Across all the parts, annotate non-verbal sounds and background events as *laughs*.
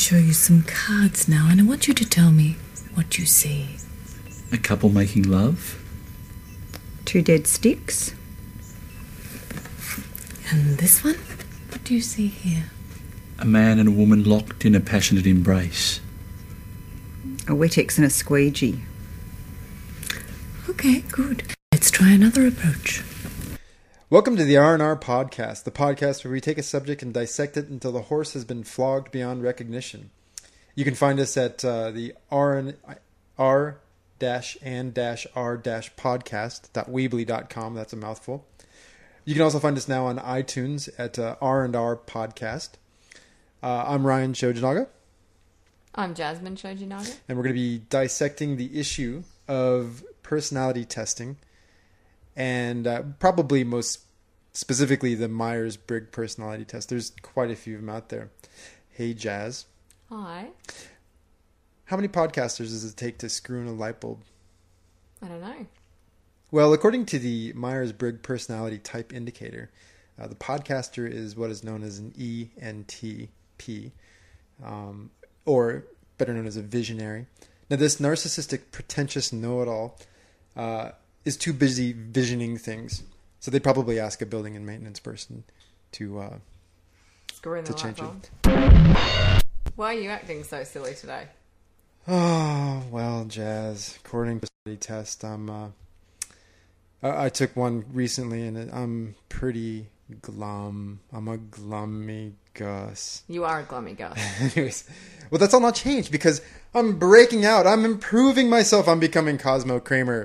show you some cards now, and I want you to tell me what you see. A couple making love. Two dead sticks. And this one? What do you see here? A man and a woman locked in a passionate embrace. A Wettex and a squeegee. Okay, good. Let's try another approach. Welcome to the R&R podcast, the podcast where we take a subject and dissect it until the horse has been flogged beyond recognition. You can find us at uh, the R and R dash and dash R dash podcast.weebly.com. That's a mouthful. You can also find us now on iTunes at uh, R and R podcast. Uh, I'm Ryan Shojinaga, I'm Jasmine Shojinaga. and we're going to be dissecting the issue of personality testing, and uh, probably most specifically the Myers Briggs personality test. There's quite a few of them out there. Hey, Jazz, Hi. how many podcasters does it take to screw in a light bulb? I don't know. Well, according to the Myers Briggs personality type indicator, uh, the podcaster is what is known as an ENTP, um, or better known as a visionary. Now, this narcissistic, pretentious know it all uh, is too busy visioning things. So they'd probably ask a building and maintenance person to. Uh, Screw in the To change it. Why are you acting so silly today? *sighs* Oh well, Jazz. According to the test, I'm. Uh, I, I took one recently, and I'm pretty glum. I'm a glummy Gus. You are a glummy Gus. *laughs* Anyways, well, that's all not changed because I'm breaking out. I'm improving myself. I'm becoming Cosmo Kramer.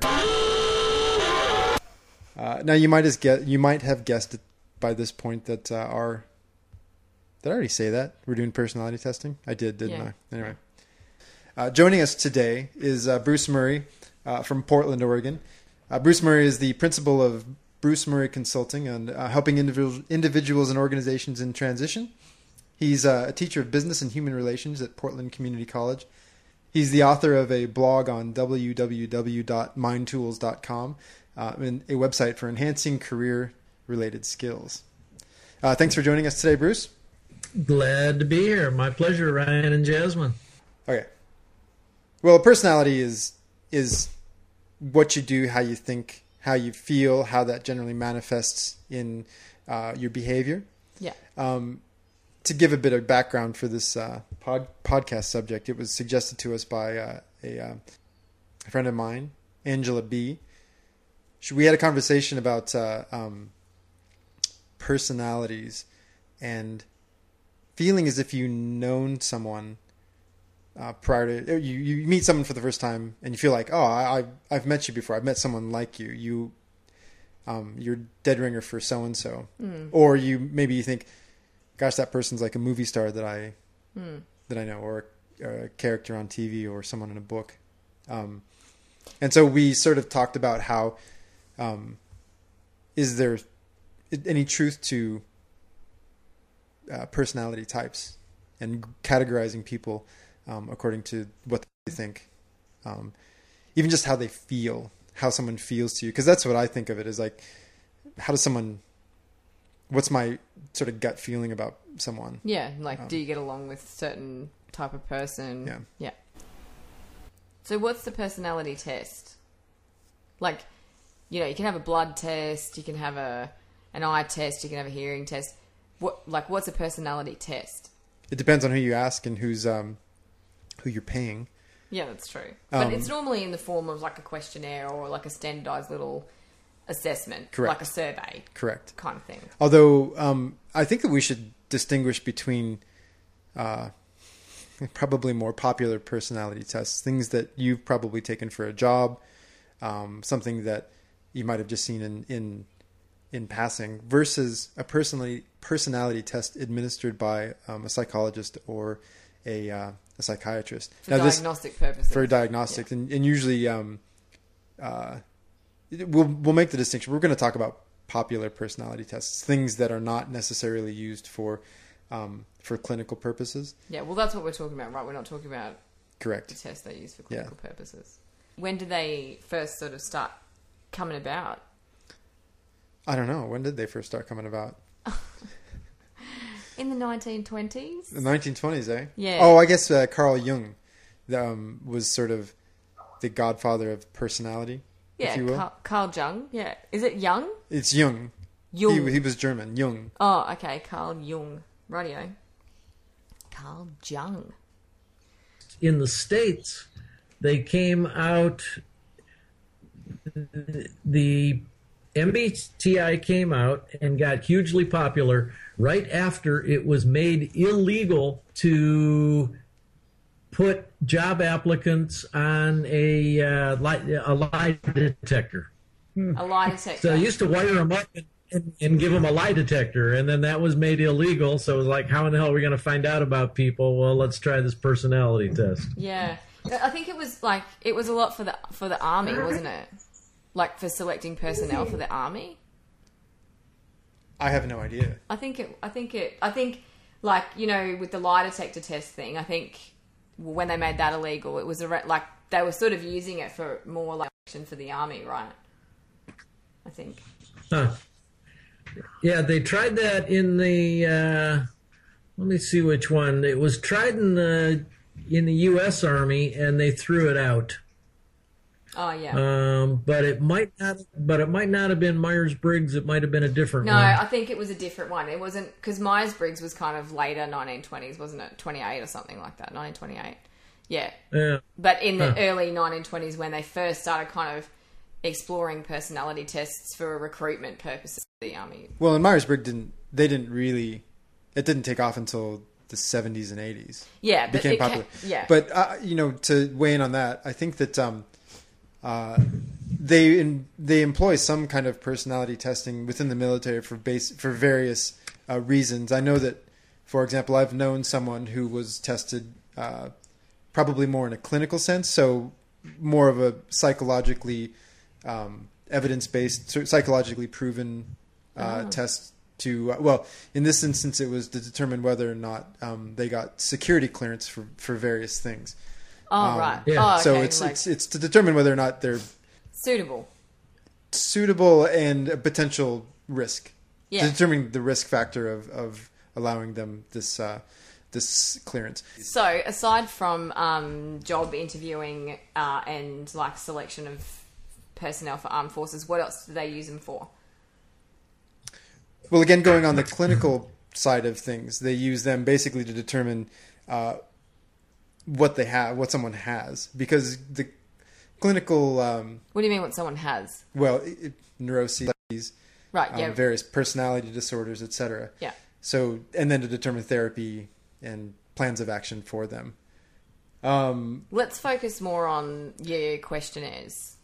Uh, now you might have get you might have guessed it by this point that uh, our did I already say that we're doing personality testing? I did, didn't Yeah. I? Anyway, uh, joining us today is uh, Bruce Murray uh, from Portland, Oregon. Uh, Bruce Murray is the principal of Bruce Murray Consulting and uh, helping individuals, individuals and organizations in transition. He's uh, a teacher of business and human relations at Portland Community College. He's the author of a blog on www.mindtools.com uh, and a website for enhancing career related skills. Uh, thanks for joining us today, Bruce. Glad to be here. My pleasure, Ryan and Jasmine. Okay. Well, personality is is what you do, how you think, how you feel, how that generally manifests in uh, your behavior. Yeah. Um, to give a bit of background for this uh, pod, podcast subject, it was suggested to us by uh, a, uh, a friend of mine, Angela B. We had a conversation about uh, um, personalities and feeling as if you known someone uh, prior to you, you meet someone for the first time and you feel like, oh, I, I've, I've met you before. I've met someone like you. You, um, you're dead ringer for so and so, or you maybe you think, gosh, that person's like a movie star that I that I know, or a, or a character on TV, or someone in a book. Um, and so we sort of talked about how um, is there any truth to uh, personality types and categorizing people um, according to what they think, um, even just how they feel, how someone feels to you, because that's what I think of it as like, how does someone, what's my sort of gut feeling about someone? Yeah. Like, do you get along with certain type of person? Yeah. Yeah. So, what's the personality test? Like, you know, you can have a blood test, you can have a an eye test, you can have a hearing test. What like what's a personality test? It depends on who you ask and who's um, who you're paying. Yeah, that's true. But Um, it's normally in the form of like a questionnaire or like a standardized little assessment, Correct. like a survey Correct. kind of thing. Although um, I think that we should distinguish between uh, *laughs* probably more popular personality tests, things that you've probably taken for a job, um, something that you might have just seen in in in passing, versus a personality personality test administered by um, a psychologist or a uh, a psychiatrist. For Now, this- diagnostic purposes. for diagnostic, and, and usually um, uh, we'll we'll make the distinction. We're going to talk about popular personality tests, things that are not necessarily used for um, for clinical purposes. Yeah, well, that's what we're talking about, right? We're not talking about correct the tests they use for clinical purposes. When did they first sort of start coming about? I don't know when did they first start coming about. In the 1920s? The 1920s, eh? Yeah. Oh, I guess uh, Carl Jung um, was sort of the godfather of personality, Yeah, if you will. Carl, Carl Jung. Yeah. Is it Jung? It's Jung. Jung. He, he was German. Jung. Oh, okay. Carl Jung. Radio. Carl Jung. in the states they came out the mbti came out and got hugely popular right after it was made illegal to put job applicants on a uh, lie, a lie detector A lie detector. so they used to wire them up and, and, and give them a lie detector, and then that was made illegal. So it was like, how in the hell are we going to find out about people? Well, let's try this personality test. Yeah, I think it was like it was a lot for the for the army, wasn't it? Like for selecting personnel for the army. I have no idea. I think it. I think it. I think like you know with the lie detector test thing. I think when they made that illegal, it was a re- like they were sort of using it for more like action for the army, right? I think. Huh. Yeah, they tried that in the. Uh, let me see which one. It was tried in the in the U.S. Army, and they threw it out. Oh yeah. Um, but it might not. But it might not have been Myers Briggs. It might have been a different No, one. I think it was a different one. It wasn't because Myers Briggs was kind of later 1920s, wasn't it? 28 or something like that. 1928. Yeah. Yeah. But in the Huh. early 1920s, when they first started kind of exploring personality tests for recruitment purposes for the army. Well, and Myers-Briggs didn't. They didn't really. It didn't take off until the 70s and 80s. Yeah, but became it ca- popular. yeah. But uh, you know, to weigh in on that, I think that um, uh, they in, they employ some kind of personality testing within the military for base for various uh, reasons. I know that, for example, I've known someone who was tested uh, probably more in a clinical sense, so more of a psychologically um, evidence based, psychologically proven uh, Oh. test to uh, well in this instance it was to determine whether or not um, they got security clearance for, for various things oh, um, right. yeah. Oh, okay. so it's, like, it's it's to determine whether or not they're suitable. suitable and a potential risk Yeah. to determine the risk factor of, of allowing them this uh, this clearance So, aside from um, job interviewing uh, and like selection of personnel for armed forces, what else do they use them for? Well, again, going on the clinical side of things, they use them basically to determine uh, what they have, what someone has, because the clinical, um, What do you mean? What someone has? well, it, neuroses, Right. um, Yeah. various personality disorders, etc. yeah. So, and then to determine therapy and plans of action for them. Um, Let's focus more on your questionnaires.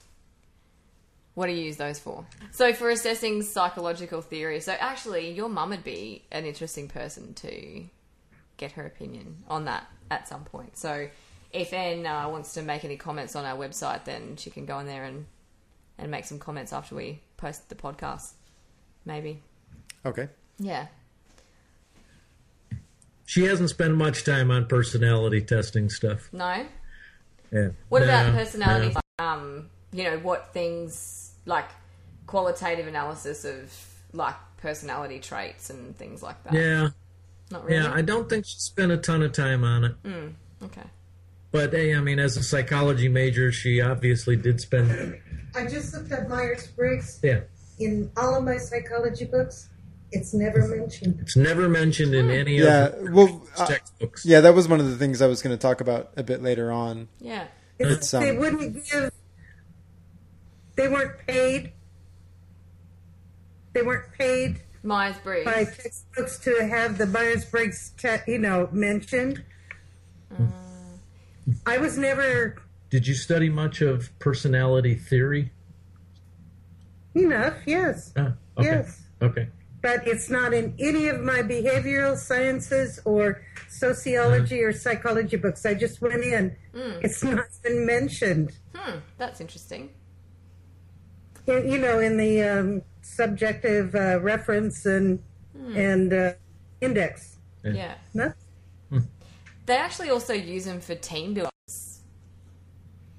What do you use those for? So, for assessing psychological theory. So, actually, your mum would be an interesting person to get her opinion on that at some point. So, if Anne uh, wants to make any comments on our website, then she can go in there and, and make some comments after we post the podcast. Maybe. okay. Yeah. She hasn't spent much time on personality testing stuff. No? Yeah. What about personality? no. Um, you know, what things like qualitative analysis of like personality traits and things like that. Yeah, Not really. yeah. I don't think she spent a ton of time on it. okay. But hey, I mean, as a psychology major, she obviously did spend. *clears throat* I just looked up Myers Briggs Yeah, in all of my psychology books. It's never mentioned. it's never mentioned in any Yeah. of her Well, uh, textbooks. yeah, that was one of the things I was going to talk about a bit later on. Yeah. It's, um, they wouldn't give. They weren't paid. They weren't paid Myers Briggs. by textbooks to have the Myers Briggs, te- you know, mentioned. I was never Did you study much of personality theory? enough. Yes, Ah, okay. yes. Okay. but it's not in any of my behavioral sciences or sociology or psychology books. I just went in. It's not been mentioned. Hmm. That's interesting. In, you know, in the um, subjective uh, reference and and uh, index. Yeah. Yeah. No? They actually also use them for team builders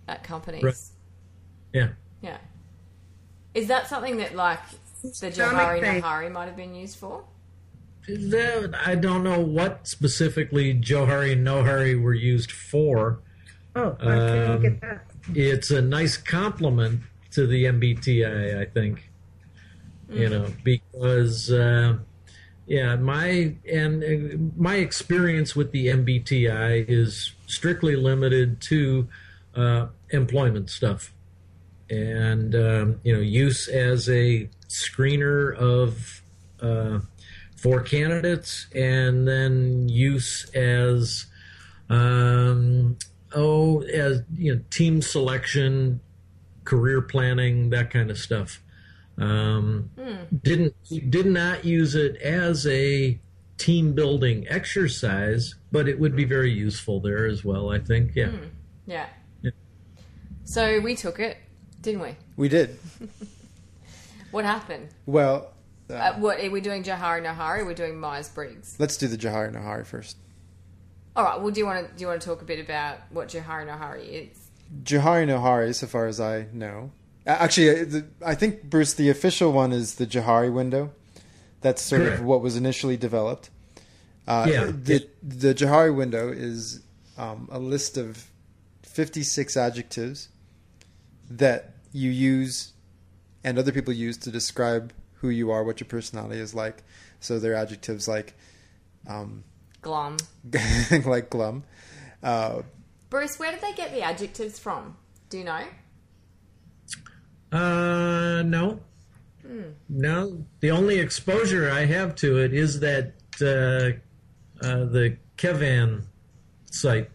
at companies. Right. Yeah. Yeah. Is that something that like the Johari pain. Nohari might have been used for? That- I don't know what specifically Johari and Nohari were used for. Oh, I couldn't Um, get that. It's a nice compliment to the MBTI, I think. You know, because uh, yeah, my and uh, my experience with the MBTI is strictly limited to uh, employment stuff, and um, you know, use as a screener of uh, for candidates, and then use as um, oh, as you know, team selection, career planning, that kind of stuff. Um, Didn't did not use it as a team building exercise, but it would be very useful there as well. I think. Yeah. Yeah. Yeah. So we took it, didn't we? We did. *laughs* What happened? Well, uh, Uh, what are we doing? Johari Nohari? We're doing Myers Briggs. let's do the Johari Nohari first. All right. Well, do you want to do you want to talk a bit about what Johari Nohari is? Johari Nohari, so far as I know. A- Actually, uh, I think, Bruce, the official one is the Johari window. That's sort Correct. of what was initially developed. Uh, Yeah. The, the Johari window is um, a list of 56 adjectives that you use and other people use to describe who you are, what your personality is like. So they're adjectives like um, Glum. *laughs* like glum, uh, Bruce, where did they get the adjectives from? Do you know? Uh, no. No. The only exposure I have to it is that uh, uh, the Kevan site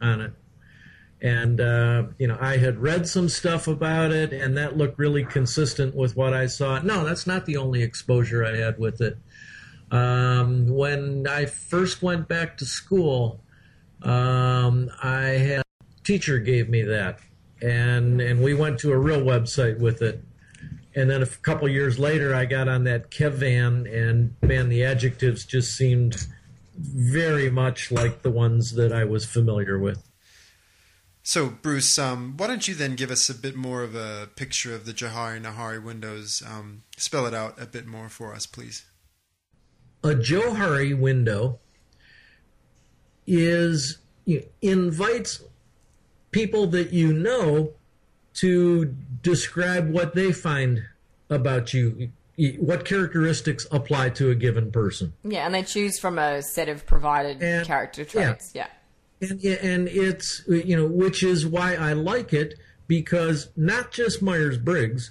on it. And, uh, you know, I had read some stuff about it, and that looked really consistent with what I saw. No, that's not the only exposure I had with it. Um, when I first went back to school, um, I had a teacher gave me that, and and we went to a real website with it. And then a couple years later, I got on that Kevan, and man, the adjectives just seemed very much like the ones that I was familiar with. So, Bruce, um, why don't you then give us a bit more of a picture of the Johari Nohari windows? Um, spell it out a bit more for us, please. a Johari window is you invites people that you know to describe what they find about you, what characteristics apply to a given person. Yeah, and they choose from a set of provided And- character yeah. traits. Yeah. And, and it's, you know, which is why I like it because not just Myers Briggs,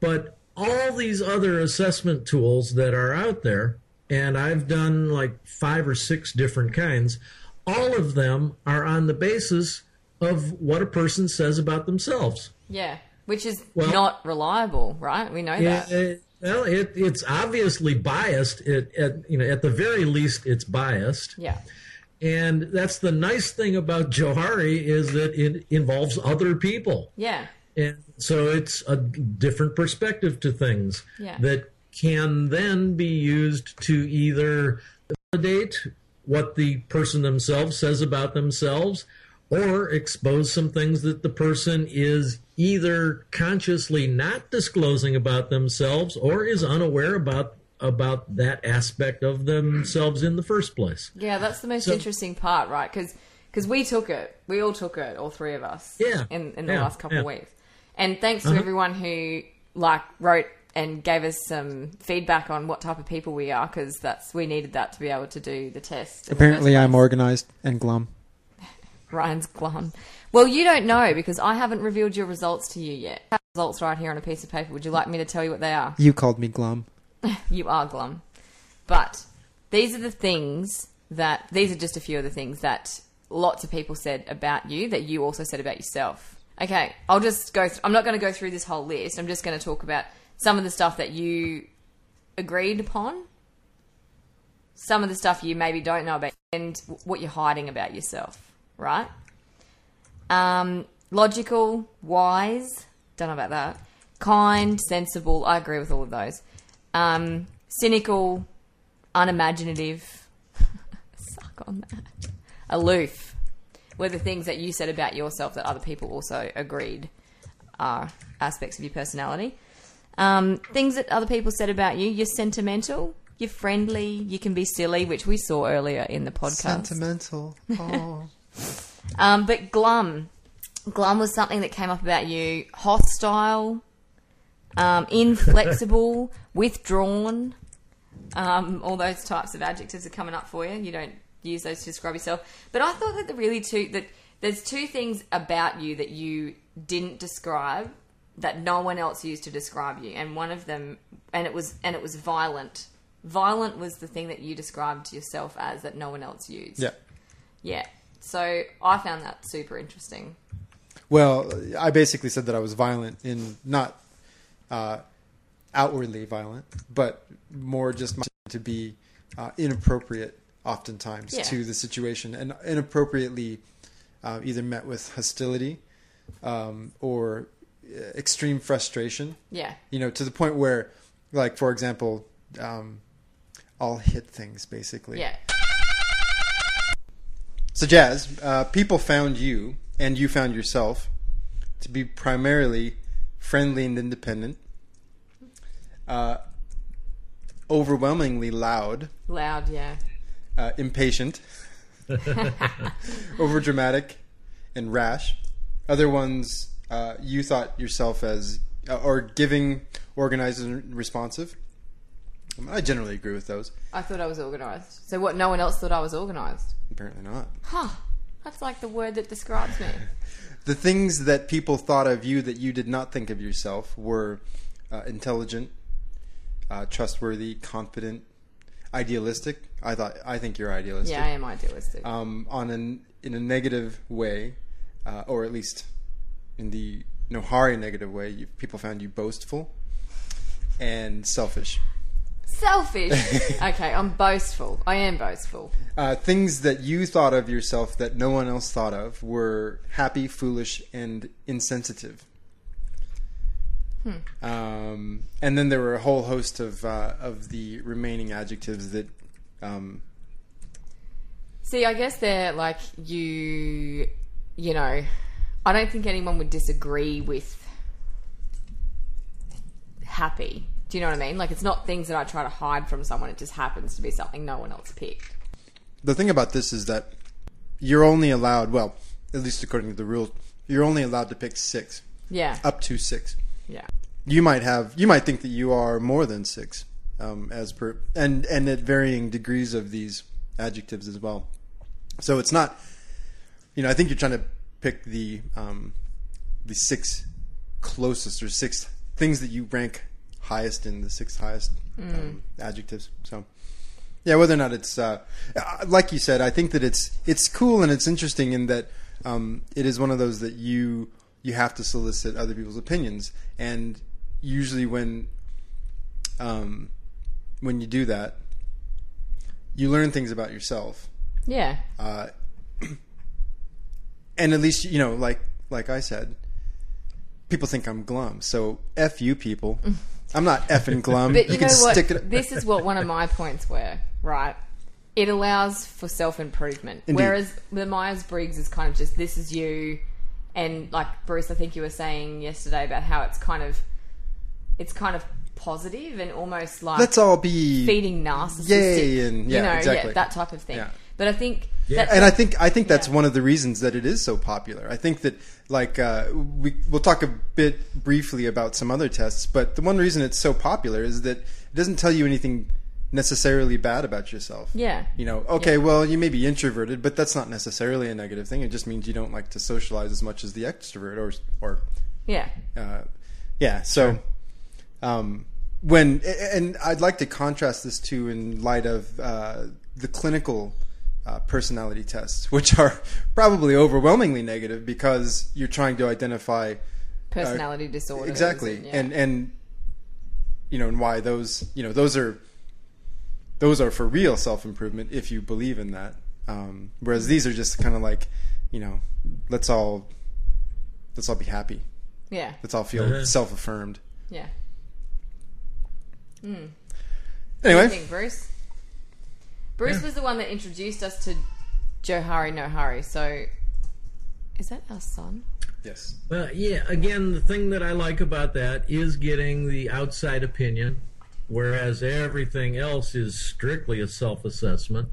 but all these other assessment tools that are out there, and I've done like five or six different kinds, all of them are on the basis of what a person says about themselves. Yeah. Which is Well- not reliable, right? We know Yeah, that. uh, well, it, it's obviously biased. It, at, you know, at the very least, it's biased. Yeah. And that's the nice thing about Johari is that it involves other people. Yeah. And so it's a different perspective to things Yeah. that can then be used to either validate what the person themselves says about themselves or expose some things that the person is either consciously not disclosing about themselves or is unaware about about that aspect of themselves in the first place. Yeah, that's the most So- interesting part, right? Because because we took it. We all took it, all three of us. Yeah, In, in the yeah, last couple of weeks. And thanks to Uh-huh. everyone who, like, wrote and gave us some feedback on what type of people we are, because that's we needed that to be able to do the test. in the Apparently, I'm organized and glum. Ryan's glum. Well, you don't know because I haven't revealed your results to you yet. I have results right here on a piece of paper. Would you like me to tell you what they are? You called me glum. *laughs* You are glum. But these are the things that, these are just a few of the things that lots of people said about you that you also said about yourself. Okay, I'll just go, th- I'm not going to go through this whole list. I'm just going to talk about some of the stuff that you agreed upon, some of the stuff you maybe don't know about, and what you're hiding about yourself, right? Um, logical, wise, don't know about that. Kind, sensible, I agree with all of those. Um, cynical, unimaginative, *laughs* suck on that. Aloof were the things that you said about yourself that other people also agreed are aspects of your personality. Um, things that other people said about you, you're sentimental, You're friendly. You can be silly, which we saw earlier in the podcast. Sentimental. *laughs* Oh. Um, but glum, glum was something that came up about you. Hostile, um, inflexible, *laughs* withdrawn. Um, all those types of adjectives are coming up for you. You don't use those to describe yourself. But I thought that the really two that there's two things about you that you didn't describe that no one else used to describe you, and one of them, and it was and it was violent. Violent was the thing that you described yourself as that no one else used. yeah. Yeah. So I found that super interesting. Well, I basically said that I was violent in not uh, outwardly violent, but more just to be uh, inappropriate oftentimes Yeah. to the situation and inappropriately uh, either met with hostility um, or uh, extreme frustration. Yeah. You know, to the point where, like, for example, um, I'll hit things basically. Yeah. So, Jazz, uh, people found you and you found yourself to be primarily friendly and independent, uh, overwhelmingly loud, Loud, yeah. uh, impatient, *laughs* *laughs* overdramatic, and rash. Other ones, uh, you thought yourself as uh, or giving, organized, and responsive. I generally agree with those. I thought I was organised. So what? No one else thought I was organised. Apparently not. Huh. That's like the word that describes me. *laughs* The things that people thought of you that you did not think of yourself were uh, intelligent, uh, trustworthy, confident, idealistic. I thought I think you're idealistic. Yeah, I am idealistic. Um, on an in a negative way, uh, or at least in the Nohari negative way, you, people found you boastful and selfish. Selfish. *laughs* okay, I'm boastful. I am boastful. Uh, things that you thought of yourself that no one else thought of were happy, foolish, and insensitive. Um, and then there were a whole host of uh, of the remaining adjectives that. Um, See, I guess they're like you. You know, I don't think anyone would disagree with happy. Do you know what I mean? Like, it's not things that I try to hide from someone. It just happens to be something no one else picked. the thing about this is that you're only allowed, well, at least according to the rules, you're only allowed to pick six, Yeah. up to six. Yeah. You might have, you might think that you are more than six, um, as per, and and at varying degrees of these adjectives as well. So it's not, you know, I think you're trying to pick the um, the six closest or six things that you rank highest in the six highest um, adjectives. So. Yeah, whether or not it's uh, uh, like you said, I think that it's it's cool and it's interesting in that um, it is one of those that you you have to solicit other people's opinions, and usually when um, when you do that, you learn things about yourself, Yeah. uh, *clears throat* and at least you know, like like I said, people think I'm glum, so f you people. *laughs* I'm not effing glum. But you, can know what? stick it. this is what one of my points were, right? It allows for self improvement. Whereas the Myers Briggs is kind of just this is you and like Bruce, I think you were saying yesterday about how it's kind of it's kind of positive and almost like Let's all be feeding narcissistic Yay, and- yeah, you know, exactly. yeah, that type of thing. Yeah. But I think Yeah. and I think I think that's Yeah. one of the reasons that it is so popular. I think that like uh, we we'll talk a bit briefly about some other tests, but the one reason it's so popular is that it doesn't tell you anything necessarily bad about yourself. Yeah. You know, okay, Yeah. well, you may be introverted, but that's not necessarily a negative thing. It just means you don't like to socialize as much as the extrovert or or yeah. uh, yeah. So, um, when and I'd like to contrast this too in light of uh, the clinical uh, personality tests, *laughs* which are probably overwhelmingly negative because you're trying to identify Personality disorders. exactly yeah. and and you know and why those you know those are those are for real self improvement if you believe in that. Um, whereas these are just kind of like you know let's all let's all be happy. yeah. Let's all feel Uh-huh. self affirmed. Yeah. What do you Anyway, think, Bruce? Bruce was the one that introduced us to Johari Nohari. So, is that our son? yes. Well, yeah. Again, the thing that I like about that is getting the outside opinion, whereas everything else is strictly a self assessment.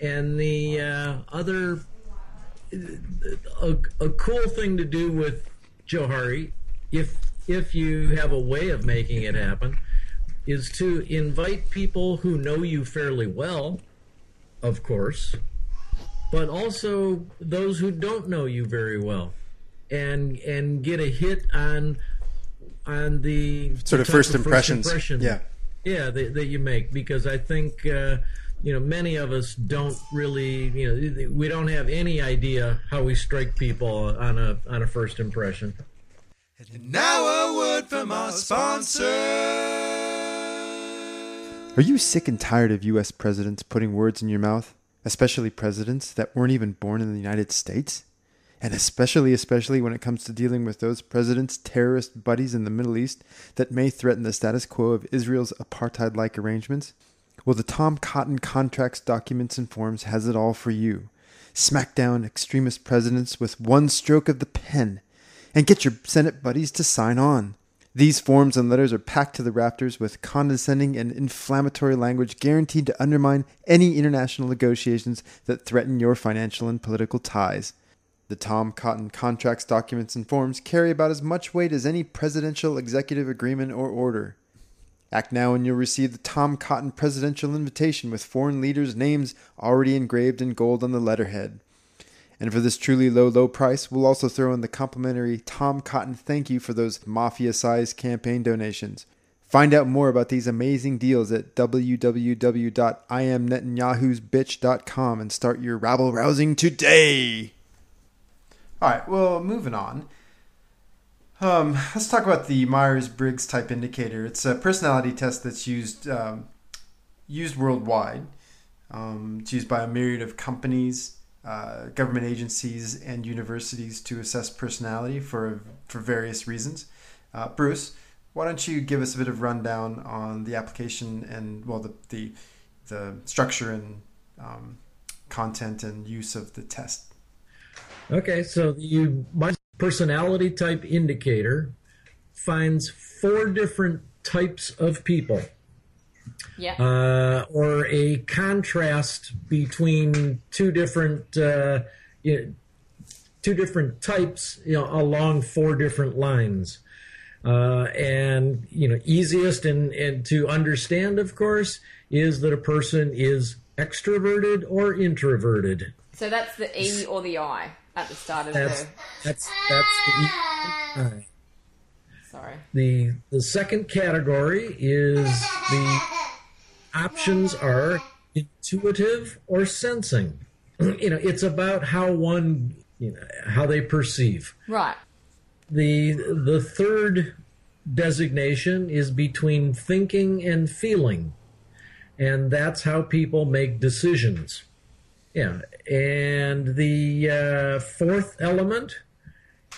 And the uh, other, a, a cool thing to do with Johari, if if you have a way of making it happen, is to invite people who know you fairly well, of course, but also those who don't know you very well, and and get a hit on on the Sort of type first impressions. impression, Yeah. yeah, that, that you make because I think uh, you know many of us don't really you know we don't have any idea how we strike people on a on a first impression. Now a word from our sponsor. Are you sick and tired of U.S. presidents putting words in your mouth? Especially presidents that weren't even born in the United States? And especially, especially when it comes to dealing with those presidents' terrorist buddies in the Middle East that may threaten the status quo of Israel's apartheid like arrangements? Well, the Tom Cotton Contracts Documents and Forms has it all for you. Smack down extremist presidents with one stroke of the pen and get your Senate buddies to sign on. These forms and letters are packed to the rafters with condescending and inflammatory language guaranteed to undermine any international negotiations that threaten your financial and political ties. The Tom Cotton contracts, documents, and forms carry about as much weight as any presidential executive agreement or order. Act now and you'll receive the Tom Cotton presidential invitation with foreign leaders' names already engraved in gold on the letterhead. And for this truly low, low price, we'll also throw in the complimentary Tom Cotton thank you for those mafia sized campaign donations. Find out more about these amazing deals at www.imnetanyahu'sbitch.com and start your rabble rousing today. All right, well, moving on. Um, let's talk about the Myers Briggs type indicator. It's a personality test that's used um, used worldwide. Um, it's used by a myriad of companies, uh, government agencies, and universities to assess personality for for various reasons. Uh, Bruce, why don't you give us a bit of rundown on the application and well the the, the structure and um, content and use of the test? Okay, so the my personality type indicator finds four different types of people. Yeah. uh, or a contrast between two different uh, you know, two different types you know, along four different lines. Uh, and you know, easiest and, and to understand, of course, is that a person is extroverted or introverted. so that's the E or the I at the start of That's the. that's that's the Sorry. The the second category is the options are intuitive or sensing. *clears throat* you know, it's about how one you know how they perceive. Right. The the third designation is between thinking and feeling. And that's how people make decisions. Yeah. And the uh, fourth element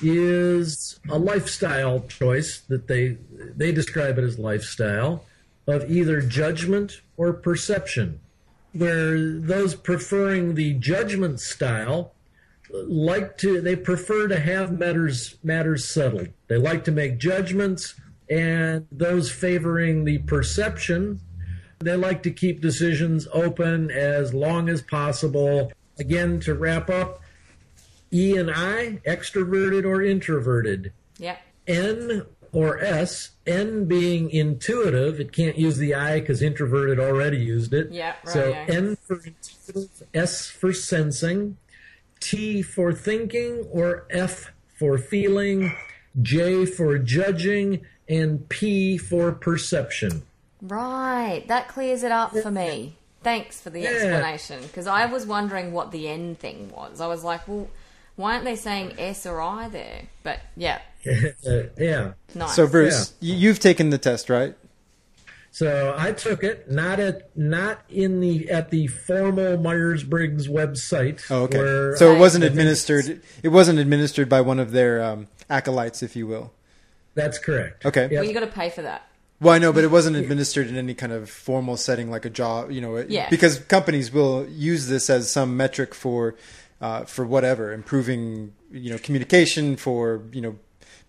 is a lifestyle choice that they they describe it as lifestyle of either judgment or perception. Where those preferring the judgment style like to they prefer to have matters matters settled. They like to make judgments and those favoring the perception they like to keep decisions open as long as possible. Again to wrap up E and I, extroverted or introverted. Yeah. N or S, N being intuitive, it can't use the I because introverted already used it. Yeah, right, So yeah. N for intuitive, S for sensing, T for thinking, or F for feeling, J for judging, and P for perception. Right. That clears it up for me. Thanks for the Yeah. explanation. Because I was wondering what the N thing was. I was like, well, why aren't they saying S or I there? But yeah, Uh, *laughs* yeah. nice. So, Bruce, y you've taken the test, right? So I took it not at not in the at the formal Myers Briggs website. Oh, okay. where So it wasn't I- administered. It wasn't administered by one of their um, acolytes, if you will. That's correct. Okay. Yep. well, you got to pay for that. Well, I know, but it wasn't administered in any kind of formal setting, like a job. You know, it- Yeah. because companies will use this as some metric for, uh, for whatever, improving, you know, communication for, you know,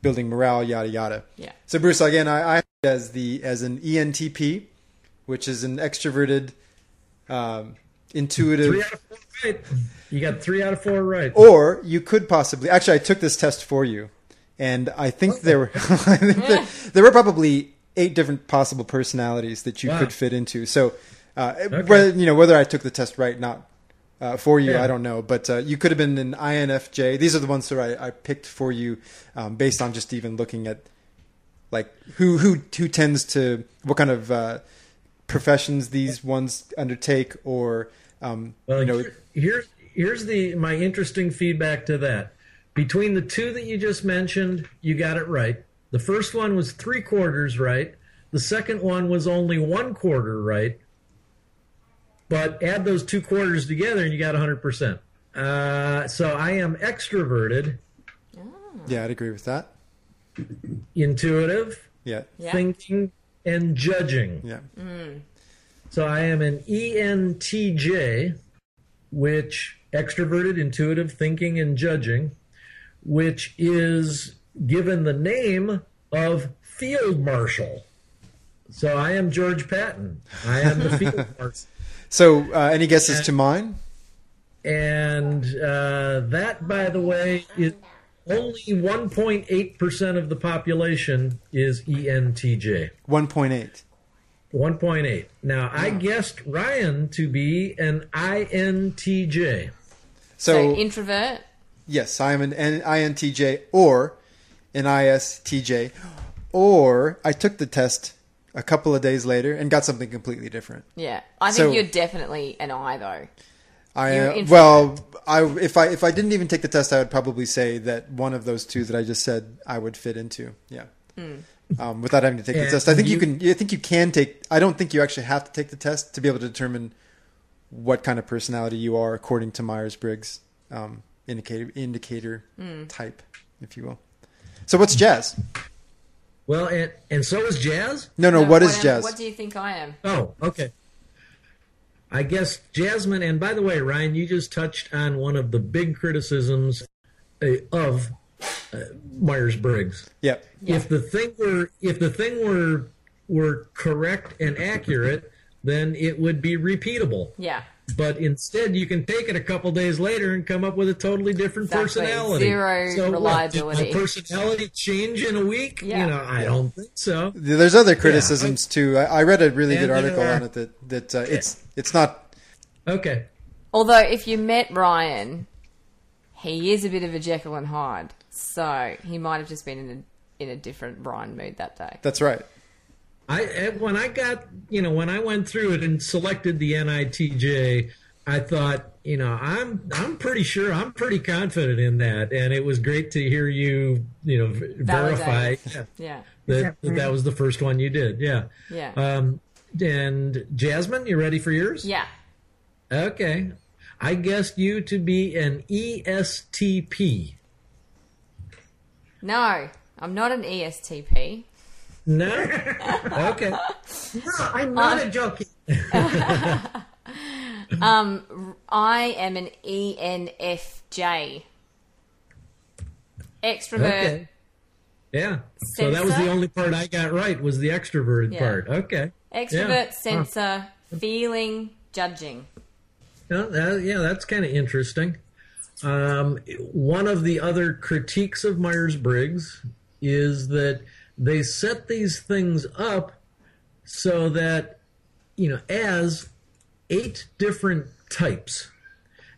building morale, yada yada. Yeah. So, Bruce, again, I, I as the as an ENTP, which is an extroverted, um, intuitive. Three out of four right. You got three out of four right. Or you could possibly actually I took this test for you, and I think there were *laughs* I think there, there were probably eight different possible personalities that you Wow. could fit into. So, uh, whether you know whether I took the test right not uh, for you, Yeah. I don't know, but uh, you could have been an INFJ. These are the ones that I, I picked for you um, based on just even looking at like who who who tends to what kind of uh, professions these ones undertake or um, Well, you know here- here's here's the my interesting feedback to that. Between the two that you just mentioned, you got it right. The first one was three quarters right. The second one was only one quarter right. But add those two quarters together, and you got 100%. Uh, so I am extroverted, yeah I'd agree with that. intuitive, Yeah, Yeah. thinking, and judging. yeah. So I am an ENTJ, which extroverted, intuitive, thinking, and judging, which is given the name of field marshal. So I am George Patton. I am the field *laughs* marshal. So, uh, any guesses to mine? And uh, that, by the way, is only 1.8% of the population is ENTJ. 1.8. 1.8. Now, I guessed Ryan to be an INTJ. So, So, introvert. yes, I am an INTJ or an ISTJ. Or I took the test a couple of days later and got something completely different. Yeah, I think So- you're definitely an I though. I You're uh, well, I if I if I didn't even take the test, I would probably say that one of those two that I just said I would fit into. Yeah. Um, without having to take the And test, I think you, you- can. I think you can take. I don't think you actually have to take the test to be able to determine what kind of personality you are according to Myers Briggs um, indicator indicator type, if you will. So what's jazz? Well, and, and so is Jazz? No, no. No, what is am- jazz? What do you think I am? Oh, okay. I guess Jasmine, and by the way, Ryan, you just touched on one of the big criticisms uh, of uh, Myers Briggs. Yep. If the thing were, if the thing were were correct and accurate, then it would be repeatable. Yeah, But instead, you can take it a couple days later and come up with a totally different Exactly. personality. Zero what, did reliability. my personality change in a week? Yeah. You know, I don't think so. There's other criticisms too. I, I read a really And good article are- on it that that uh, it's it's not Okay. Although if you met Ryan, he is a bit of a Jekyll and Hyde, so he might have just been in a in a different Ryan mood that day. That's right. I eh, when I got you know when I went through it and selected the NITJ, I thought you know I'm I'm pretty sure I'm pretty confident in that, and it was great to hear you you know v- verify Validate. Yeah, that that, that was the first one you did. Yeah. yeah, Um, and Jasmine, you ready for yours? yeah. Okay. I guessed you to be an ESTP. No, I'm not an ESTP. No. okay. No, I'm not a joking. *laughs* I am an ENFJ. Extrovert. Okay. Yeah. So that was the only part I got right was the extroverted Yeah. part. Okay. Extrovert, Yeah. sensor, feeling, judging. Yeah, that, yeah, that's kind of interesting. Um, one of the other critiques of Myers Briggs is that they set these things up so that, you know, as eight different types,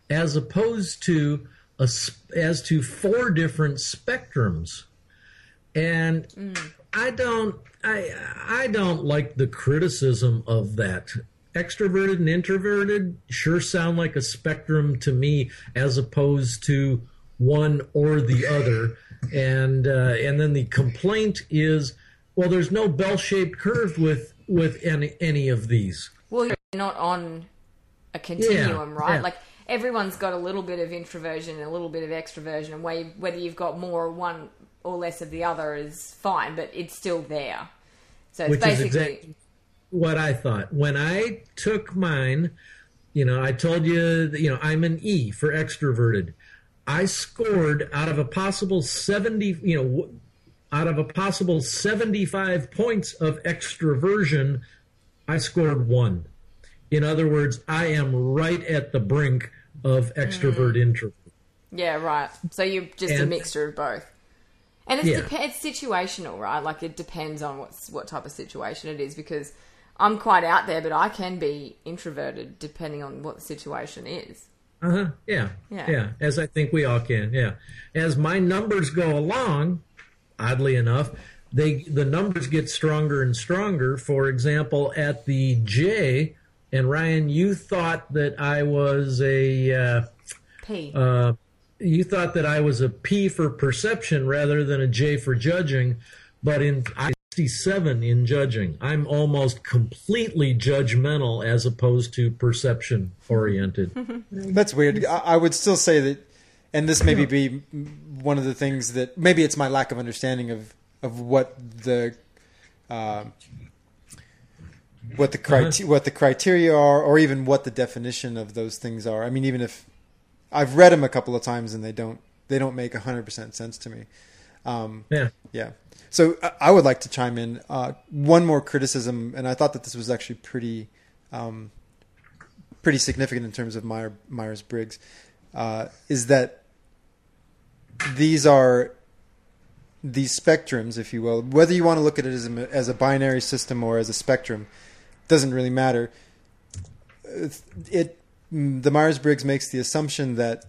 as opposed to a, as to four different spectrums. And mm. I don't I I don't like the criticism of that. Extroverted and introverted sure sound like a spectrum to me as opposed to one or the other. And uh, and then the complaint is well there's no bell-shaped curve with with any any of these. Well, you're not on a continuum, Yeah, right? yeah. Like everyone's got a little bit of introversion and a little bit of extroversion, and whether you've got more one or less of the other is fine, but it's still there. So it's Which is basically exactly what I thought. When I took mine, you know, I told you, that, you know, I'm an E for extroverted. I scored out of a possible 70, you know, out of a possible 75 points of extroversion, I scored one. In other words, I am right at the brink of extrovert mm. introvert. Yeah, right. So you're just a mixture of both. And it's, Yeah. dep- it's situational, right? Like it depends on what's what type of situation it is because I'm quite out there, but I can be introverted depending on what the situation is. Uh huh. Yeah. Yeah. Yeah. As I think we all can. Yeah. As my numbers go along, oddly enough, they the numbers get stronger and stronger. For example, at the J, and Ryan, you thought that I was a. Uh, P. uh, you thought that I was a P for perception rather than a J for judging, but in I'm 67 in judging, I'm almost completely judgmental as opposed to perception oriented. *laughs* That's weird. I, I would still say that, and this maybe be one of the things that maybe it's my lack of understanding of of what the uh, what the criteria what the criteria are, or even what the definition of those things are. I mean, even if I've read them a couple of times and they don't they don't make hundred percent sense to me. Um, yeah. yeah. So I- would like to chime in. Uh, one more criticism, and I thought that this was actually pretty, um, pretty significant in terms of Meyer, Myers Briggs, uh, is that these are these spectrums, if you will. Whether you want to look at it as a, as a binary system or as a spectrum, doesn't really matter. It, it the Myers Briggs makes the assumption that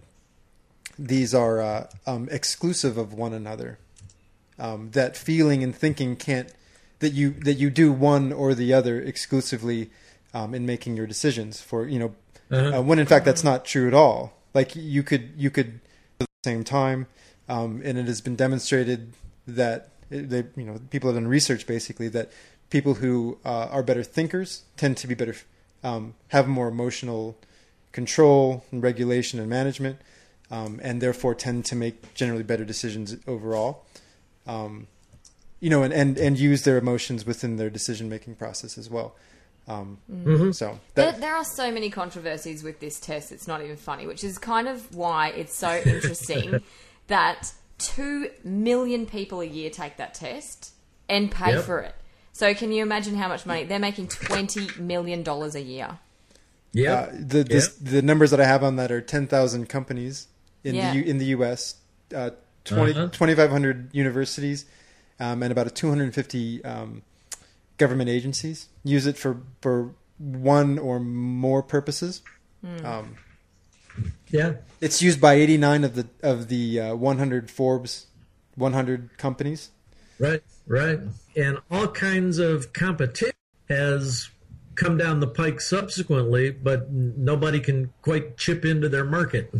these are uh, um, exclusive of one another um, that feeling and thinking can't that you that you do one or the other exclusively um, in making your decisions for you know Uh-huh. uh, when in fact that's not true at all like you could you could at the same time um, and it has been demonstrated that they you know people have done research basically that people who uh, are better thinkers tend to be better um, have more emotional control and regulation and management um, and therefore tend to make generally better decisions overall um, you know, and, and, and use their emotions within their decision making process as well. Um, So There, that, there are so many controversies with this test, it's not even funny, which is kind of why it's so *laughs* interesting that 2 million people a year take that test and pay Yep. for it. So, can you imagine how much money? They're making $20 million a year. Yeah. uh, the this, the numbers that I have on that are ten thousand companies in Yeah. the U, in the U.S., uh, 20, Uh-huh. 2,500 universities, um, and about a two hundred and fifty um, government agencies use it for for one or more purposes. Um, yeah. it's used by eighty nine of the of the uh, one hundred Forbes one hundred companies. Right, right. And all kinds of competition has come down the pike subsequently, but nobody can quite chip into their market.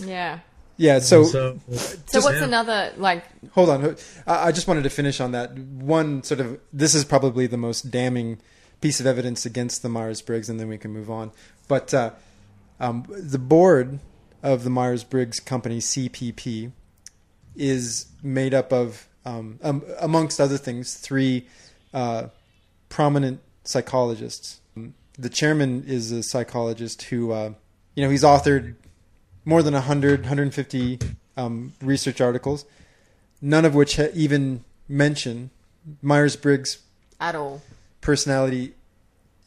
Yeah. Yeah, so so, So, what's yeah. another, like, Hold on. I I just wanted to finish on that. One sort of this is probably the most damning piece of evidence against the Myers Briggs, and then we can move on. But uh, um, the board of the Myers Briggs company CPP is made up of, um, um, amongst other things, three uh, prominent psychologists. The chairman is a psychologist who, uh, you know, he's authored more than 100, 150 um, research articles, none of which ha- even mention Myers Briggs at all? personality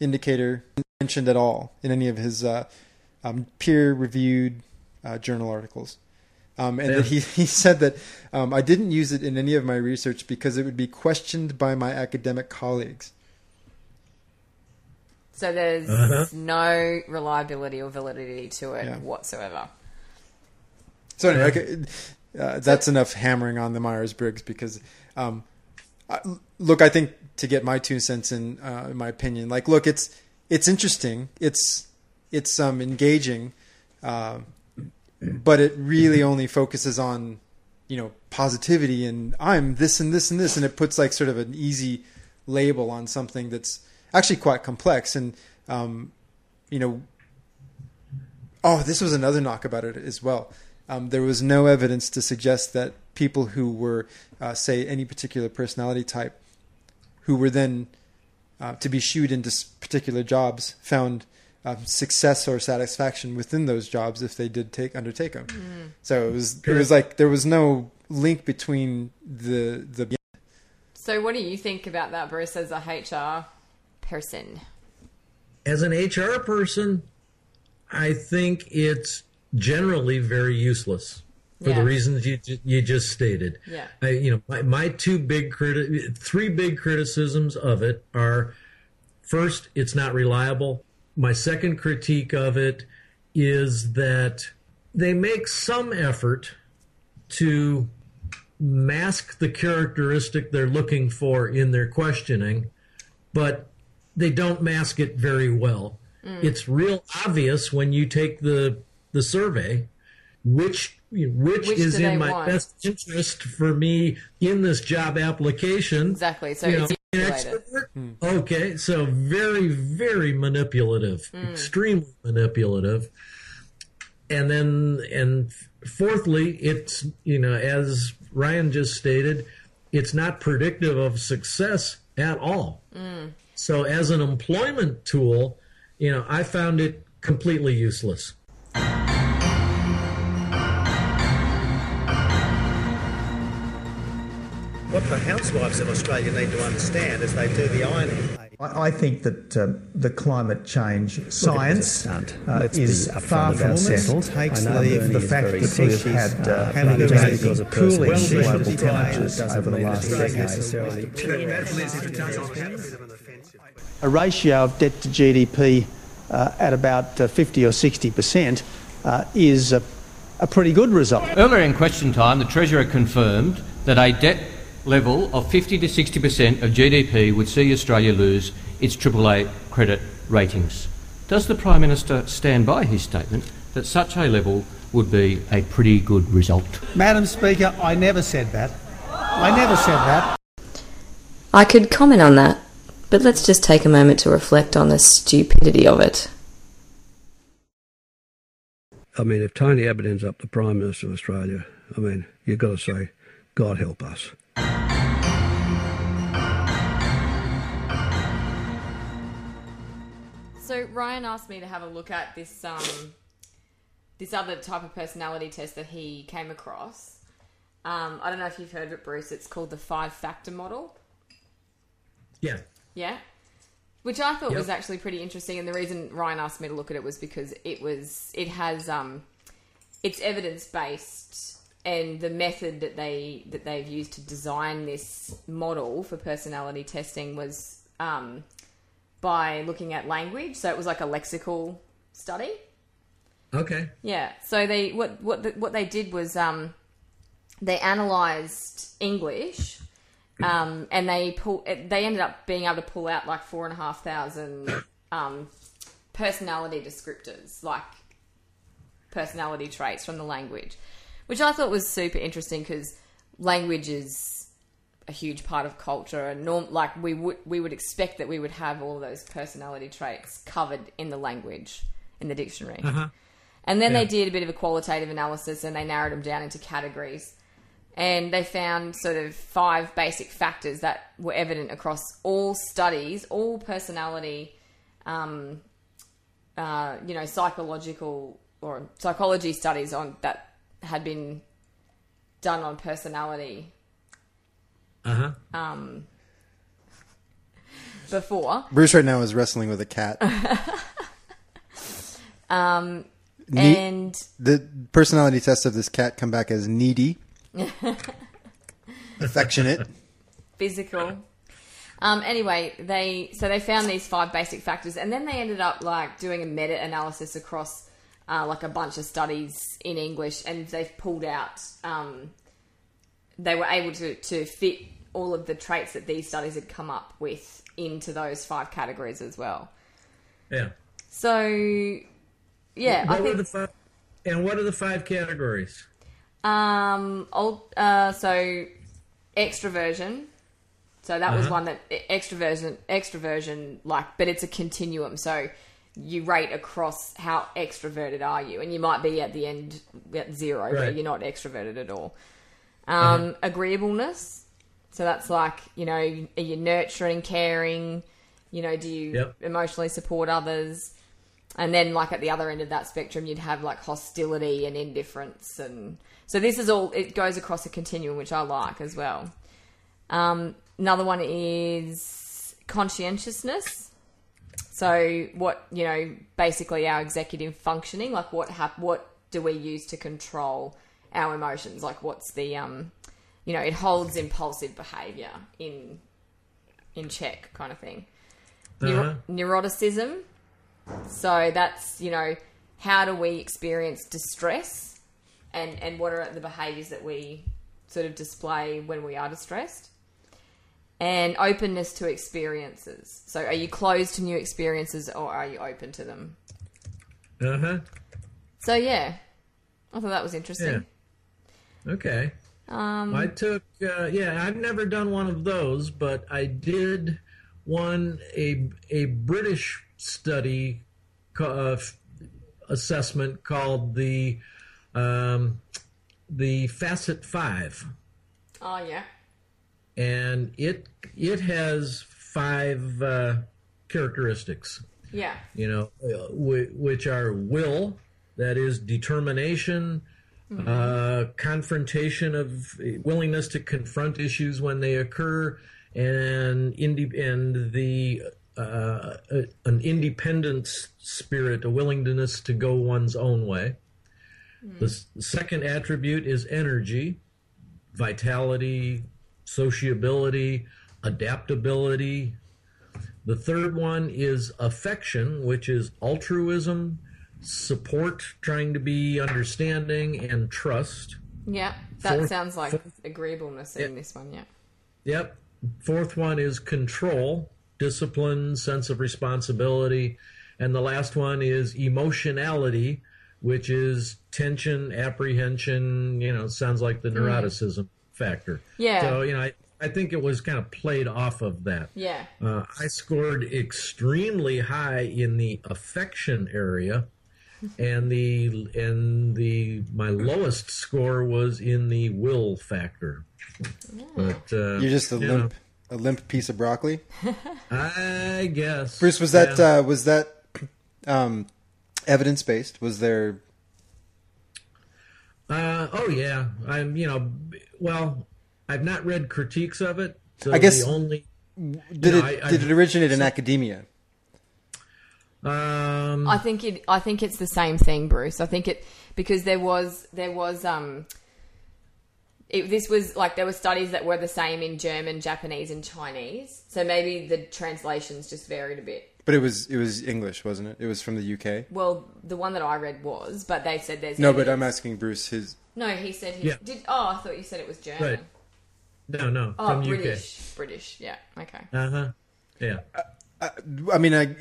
indicator mentioned at all in any of his uh, um, peer reviewed uh, journal articles. Um, and Yeah. that he, *laughs* he said that um, I didn't use it in any of my research because it would be questioned by my academic colleagues. So, there's Uh-huh. no reliability or validity to it Yeah. whatsoever. So anyway, okay, uh, that's enough hammering on the Myers Briggs because, um, I, look, I think to get my two cents in, uh, in my opinion, like, look, it's it's interesting, it's it's um, engaging, uh, but it really only focuses on, you know, positivity and I'm this and this and this, and it puts like sort of an easy label on something that's actually quite complex and, um, you know, Oh, this was another knock about it as well. Um, there was no evidence to suggest that people who were, uh, say, any particular personality type, who were then uh, to be shooed into particular jobs, found um, success or satisfaction within those jobs if they did take undertake them. So it was it was like there was no link between the the So, what do you think about that, Bruce, as a HR person? As an HR person, I think it's generally very useless for Yeah. the reasons you you just stated. Yeah. I, you know, my, my two big criti- three big criticisms of it are first, it's not reliable. My second critique of it is that they make some effort to mask the characteristic they're looking for in their questioning, but they don't mask it very well. Mm. It's real obvious when you take the the survey which which, Which is do they in my want? best interest for me in this job application. Exactly. So, You know, an manipulated. Hmm. Okay, so very, very manipulative, hmm. extremely manipulative. And then, and fourthly, it's, you know, as Ryan just stated, it's not predictive of success at all. Hmm. So, as an employment tool, you know, I found it completely useless. What the housewives of Australia need to understand as they do the ironing. I, I think that uh, the climate change science uh, is far from settled. Takes I know the- the, the fact that we've had She's, uh, uh, having a dramatic because of personal cooling issues. global Well, temperatures doesn't over the mean last decade. necessarily a ratio of debt to GDP uh, at about uh, 50 or 60 percent uh, is a, a pretty good result. Earlier in question time, the Treasurer confirmed that a debt level of 50 to 60% of GDP would see Australia lose its AAA credit ratings. Does the Prime Minister stand by his statement that such a level would be a pretty good result? Madam Speaker, I never said that. I never said that. I could comment on that, but let's just take a moment to reflect on the stupidity of it. I mean, if Tony Abbott ends up the Prime Minister of Australia, I mean, you've got to say, God help us. So Ryan asked me to have a look at this um this other type of personality test that he came across. Um, I don't know if you've heard of it, Bruce. It's called the five factor model. Yeah. Yeah. Which I thought Yep. was actually pretty interesting, and the reason Ryan asked me to look at it was because it was it has um, it's evidence based, and the method that they that they've used to design this model for personality testing was um, by looking at language. So it was like a lexical study. Okay. Yeah. So they what what the, what they did was um, they analyzed English, um, and they pull they ended up being able to pull out like four and a half thousand um, personality descriptors, like personality traits from the language, which I thought was super interesting because language is a huge part of culture and norm like we would we would expect that we would have all those personality traits covered in the language in the dictionary. Uh-huh. And then Yeah. they did a bit of a qualitative analysis and they narrowed them down into categories. And they found sort of five basic factors that were evident across all studies, all personality, um, uh, you know, psychological or psychology studies on that had been done on personality Uh huh. um, before. Bruce right now is wrestling with a cat. *laughs* Um, Ne- and the personality test of this cat come back as needy, *laughs* affectionate. physical. Um, anyway, they so they found these five basic factors, and then they ended up like doing a meta analysis across uh, like a bunch of studies in English, and they've pulled out. Um, they were able to to fit all of the traits that these studies had come up with into those five categories as well. Yeah. So, yeah, What I think the five, and what are the five categories? Um, old, uh, so extroversion. So that was Uh-huh. one that extroversion, extroversion, like, but it's a continuum. So you rate across how extroverted are you, and you might be at the end at zero, Right. but you're not extroverted at all. Um, Agreeableness. So that's like, you know, are you nurturing, caring? You know, do you Yep. emotionally support others? And then, like at the other end of that spectrum, you'd have like hostility and indifference, and so this is all. It goes across a continuum, which I like as well. Um, another one is conscientiousness. So what you know, basically our executive functioning, like what hap- what do we use to control our emotions? Like what's the um, you know, it holds impulsive behavior in in check, kind of thing. Neuro- Uh-huh. neuroticism. So that's you know, how do we experience distress, and and what are the behaviors that we sort of display when we are distressed? And openness to experiences. So, are you closed to new experiences or are you open to them? Uh huh. So, yeah, I thought that was interesting. Okay. Um, I took, uh, yeah, I've never done one of those, but I did one a a British study uh, assessment called the um, the Facet Five, oh yeah. and it it has five uh, characteristics. Yeah. you know, uh, which are will, that is determination, uh, confrontation of willingness to confront issues when they occur, and inde- and the uh, uh, an independent spirit, a willingness to go one's own way. The s- second attribute is energy, vitality, sociability, adaptability, the third one is affection, which is altruism, support, trying to be understanding, and trust. Yeah. That Fourth- sounds like fourth- agreeableness in this one, yeah. Yep. Fourth one is control, discipline, sense of responsibility. And the last one is emotionality, which is tension, apprehension, you know, sounds like the Mm. neuroticism factor. Yeah. So, you know, I, I think it was kind of played off of that. Yeah. Uh, I scored extremely high in the affection area, and the and the my lowest score was in the will factor. But uh, You're just a you limp, a limp piece of broccoli. I guess. Bruce, was that Yeah. uh, was that um, evidence based? Was there? Uh, oh yeah, I'm. You know, well, I've not read critiques of it. So I guess- the only Did know, it I- did I- it originate in academia? Um, I think it. I think it's the same thing, Bruce. I think it because there was there was um. It, this was like there were studies that were the same in German, Japanese, and Chinese. So maybe the translations just varied a bit. But it was it was English, wasn't it? It was from the UK. Well, the one that I read was, but they said there's No, but. I'm asking Bruce his. No, he said he Yeah. did. Oh, I thought you said it was German. Right. no, no, Oh, from British, British. Yeah. Okay. Uh huh. Yeah. I mean, I,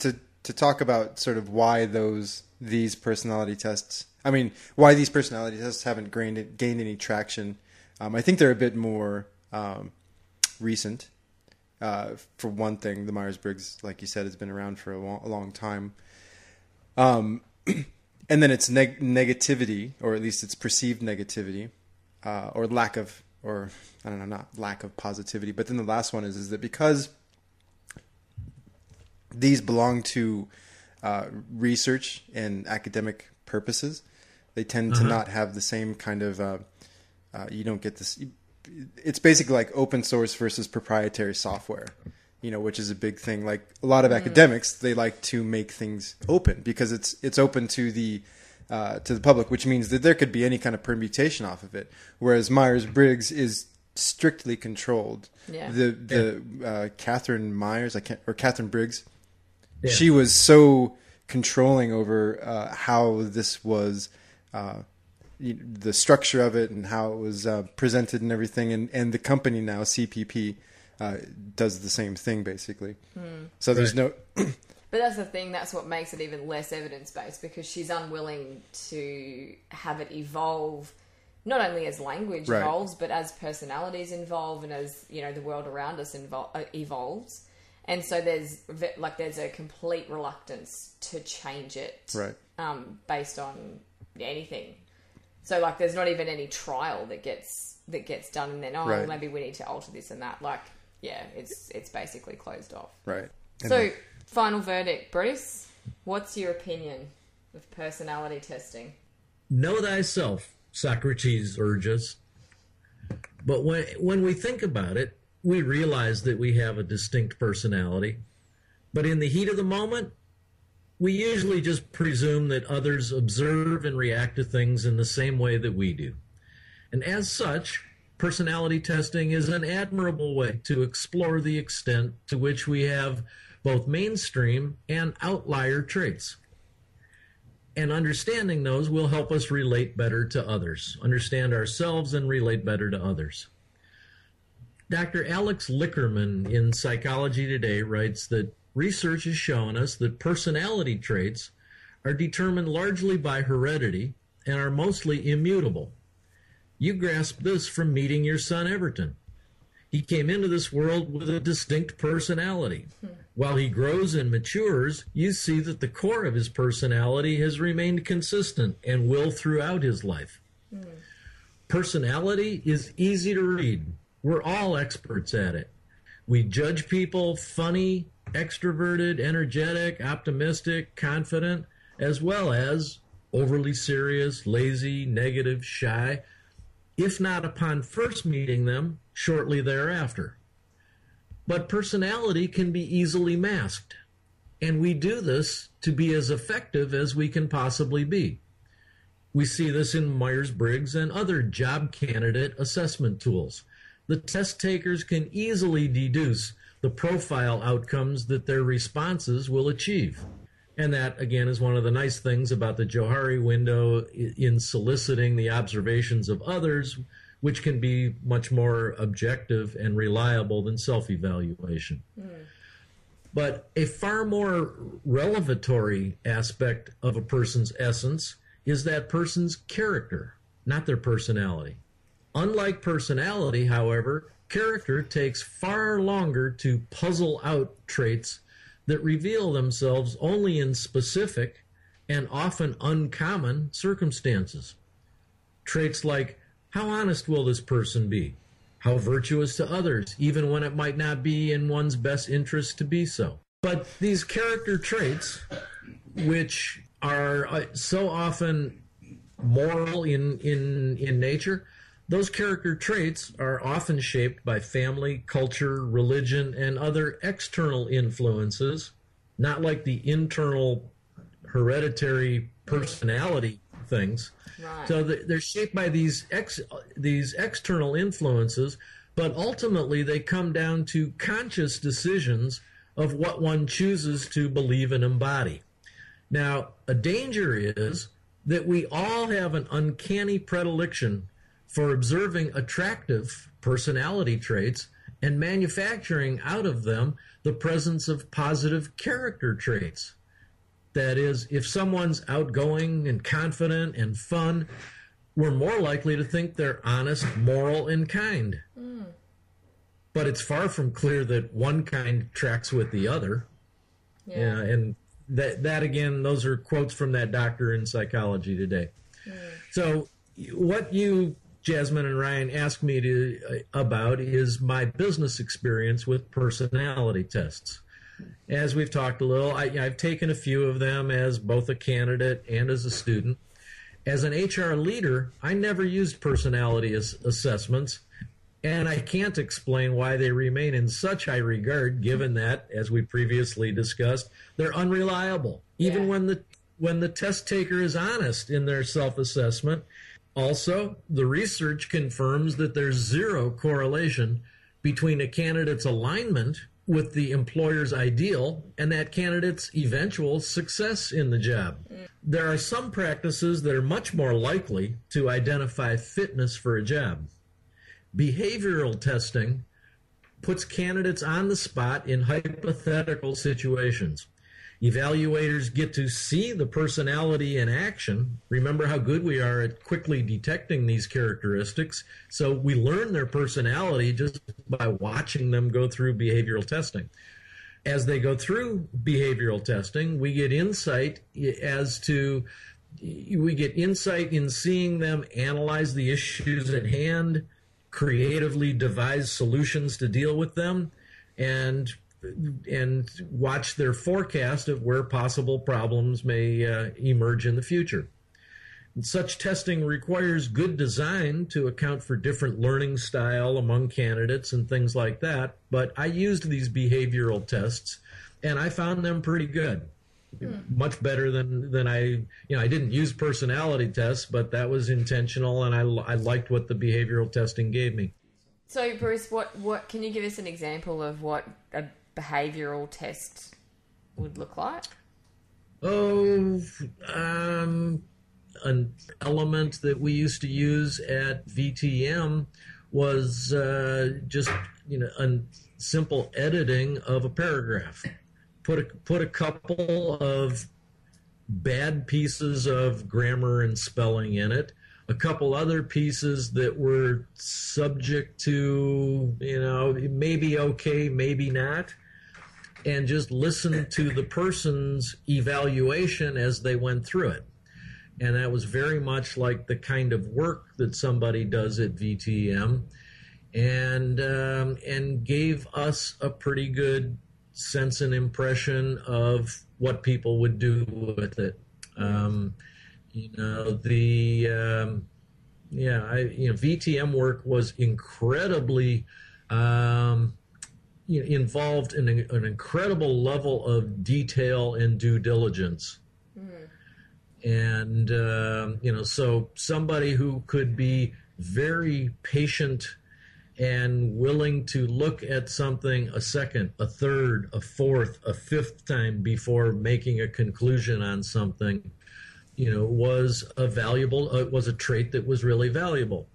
to to talk about sort of why those these personality tests. I mean, why these personality tests haven't gained gained any traction. Um, I think they're a bit more um, recent. Uh, for one thing, the Myers Briggs, like you said, has been around for a long, a long time. Um, *clears throat* and then it's neg- negativity, or at least it's perceived negativity, uh, or lack of, or I don't know, not lack of positivity. But then the last one is is that because these belong to uh, research and academic purposes, they tend to Uh-huh. not have the same kind of. Uh, uh, you don't get this. It's basically like open source versus proprietary software, you know, which is a big thing. Like a lot of Mm. academics, they like to make things open because it's it's open to the uh, to the public, which means that there could be any kind of permutation off of it. Whereas Myers Briggs is strictly controlled. Yeah. The the uh, Catherine Myers, I can't or Catherine Briggs, Yeah. she was so controlling over uh, how this was. Uh, the structure of it and how it was uh, presented and everything, and, and the company now CPP uh, does the same thing basically. Hmm. So there's no *clears throat* But that's the thing. That's what makes it even less evidence based because she's unwilling to have it evolve, not only as language Right. evolves, but as personalities evolve and as you know the world around us invol- uh, evolves. And so there's like there's a complete reluctance to change it, Right. Um, based on anything. So like there's not even any trial that gets that gets done, and then oh Right. maybe we need to alter this and that. Like yeah, it's it's basically closed off. right. And So, then- final verdict, Bruce. What's your opinion of personality testing? Know thyself, Socrates urges. But when when we think about it, we realize that we have a distinct personality, but in the heat of the moment, we usually just presume that others observe and react to things in the same way that we do. And as such, personality testing is an admirable way to explore the extent to which we have both mainstream and outlier traits. And understanding those will help us relate better to others, understand ourselves, and relate better to others. Dr. Alex Lickerman in Psychology Today writes that research has shown us that personality traits are determined largely by heredity and are mostly immutable. You grasp this from meeting your son Everton. He came into this world with a distinct personality. Hmm. While he grows and matures, you see that the core of his personality has remained consistent and will throughout his life. Hmm. Personality is easy to read. We're all experts at it. We judge people funny, extroverted, energetic, optimistic, confident, as well as overly serious, lazy, negative, shy, if not upon first meeting them, shortly thereafter. But personality can be easily masked, and we do this to be as effective as we can possibly be. We see this in Myers Briggs and other job candidate assessment tools. The test takers can easily deduce the profile outcomes that their responses will achieve. And that, again, is one of the nice things about the Johari window in soliciting the observations of others, which can be much more objective and reliable than self evaluation. Hmm. But a far more revelatory aspect of a person's essence is that person's character, not their personality. Unlike personality, however, character takes far longer to puzzle out traits that reveal themselves only in specific and often uncommon circumstances. Traits like how honest will this person be? How virtuous to others, even when it might not be in one's best interest to be so. But these character traits, which are uh, so often moral in, in, in nature, those character traits are often shaped by family, culture, religion, and other external influences, not like the internal hereditary personality things. Right. So they're shaped by these ex- these external influences, but ultimately they come down to conscious decisions of what one chooses to believe and embody. Now, a danger is that we all have an uncanny predilection for observing attractive personality traits and manufacturing out of them the presence of positive character traits. That is, if someone's outgoing and confident and fun, we're more likely to think they're honest, moral, and kind. Mm. But it's far from clear that one kind tracks with the other. Yeah. and that that again, those are quotes from that doctor in psychology today. Mm. So, what you, Jasmine and Ryan, asked me to uh, about is my business experience with personality tests. As we've talked a little, I, I've taken a few of them as both a candidate and as a student. As an HR leader, I never used personality as assessments, and I can't explain why they remain in such high regard, given that, as we previously discussed, they're unreliable. Even when the when the test taker is honest in their self-assessment. Also, the research confirms that there's zero correlation between a candidate's alignment with the employer's ideal and that candidate's eventual success in the job. There are some practices that are much more likely to identify fitness for a job. Behavioral testing puts candidates on the spot in hypothetical situations. Evaluators get to see the personality in action. Remember how good we are at quickly detecting these characteristics. So we learn their personality just by watching them go through behavioral testing. As they go through behavioral testing, we get insight as to we get insight in seeing them analyze the issues at hand, creatively devise solutions to deal with them, and and watch their forecast of where possible problems may uh, emerge in the future. Such testing requires good design to account for different learning style among candidates and things like that. But I used these behavioral tests and I found them pretty good. Much better than, than I, you know, I didn't use personality tests, but that was intentional and I, I liked what the behavioral testing gave me. So, Bruce, what, what can you give us an example of what a behavioural test would look like? Oh, um, an element that we used to use at VTM was uh, just you know a simple editing of a paragraph. Put a put a couple of bad pieces of grammar and spelling in it. A couple other pieces that were subject to, you know, maybe okay, maybe not and just listen to the person's evaluation as they went through it. And that was very much like the kind of work that somebody does at VTM, and um, and gave us a pretty good sense and impression of what people would do with it. Um, you know the um, yeah, I, you know VTM work was incredibly. Um, you know, involved in a, an incredible level of detail and due diligence. And, um, you know, so somebody who could be very patient and willing to look at something a second, a third, a fourth, a fifth time before making a conclusion on something, you know, was a valuable, uh, was a trait that was really valuable.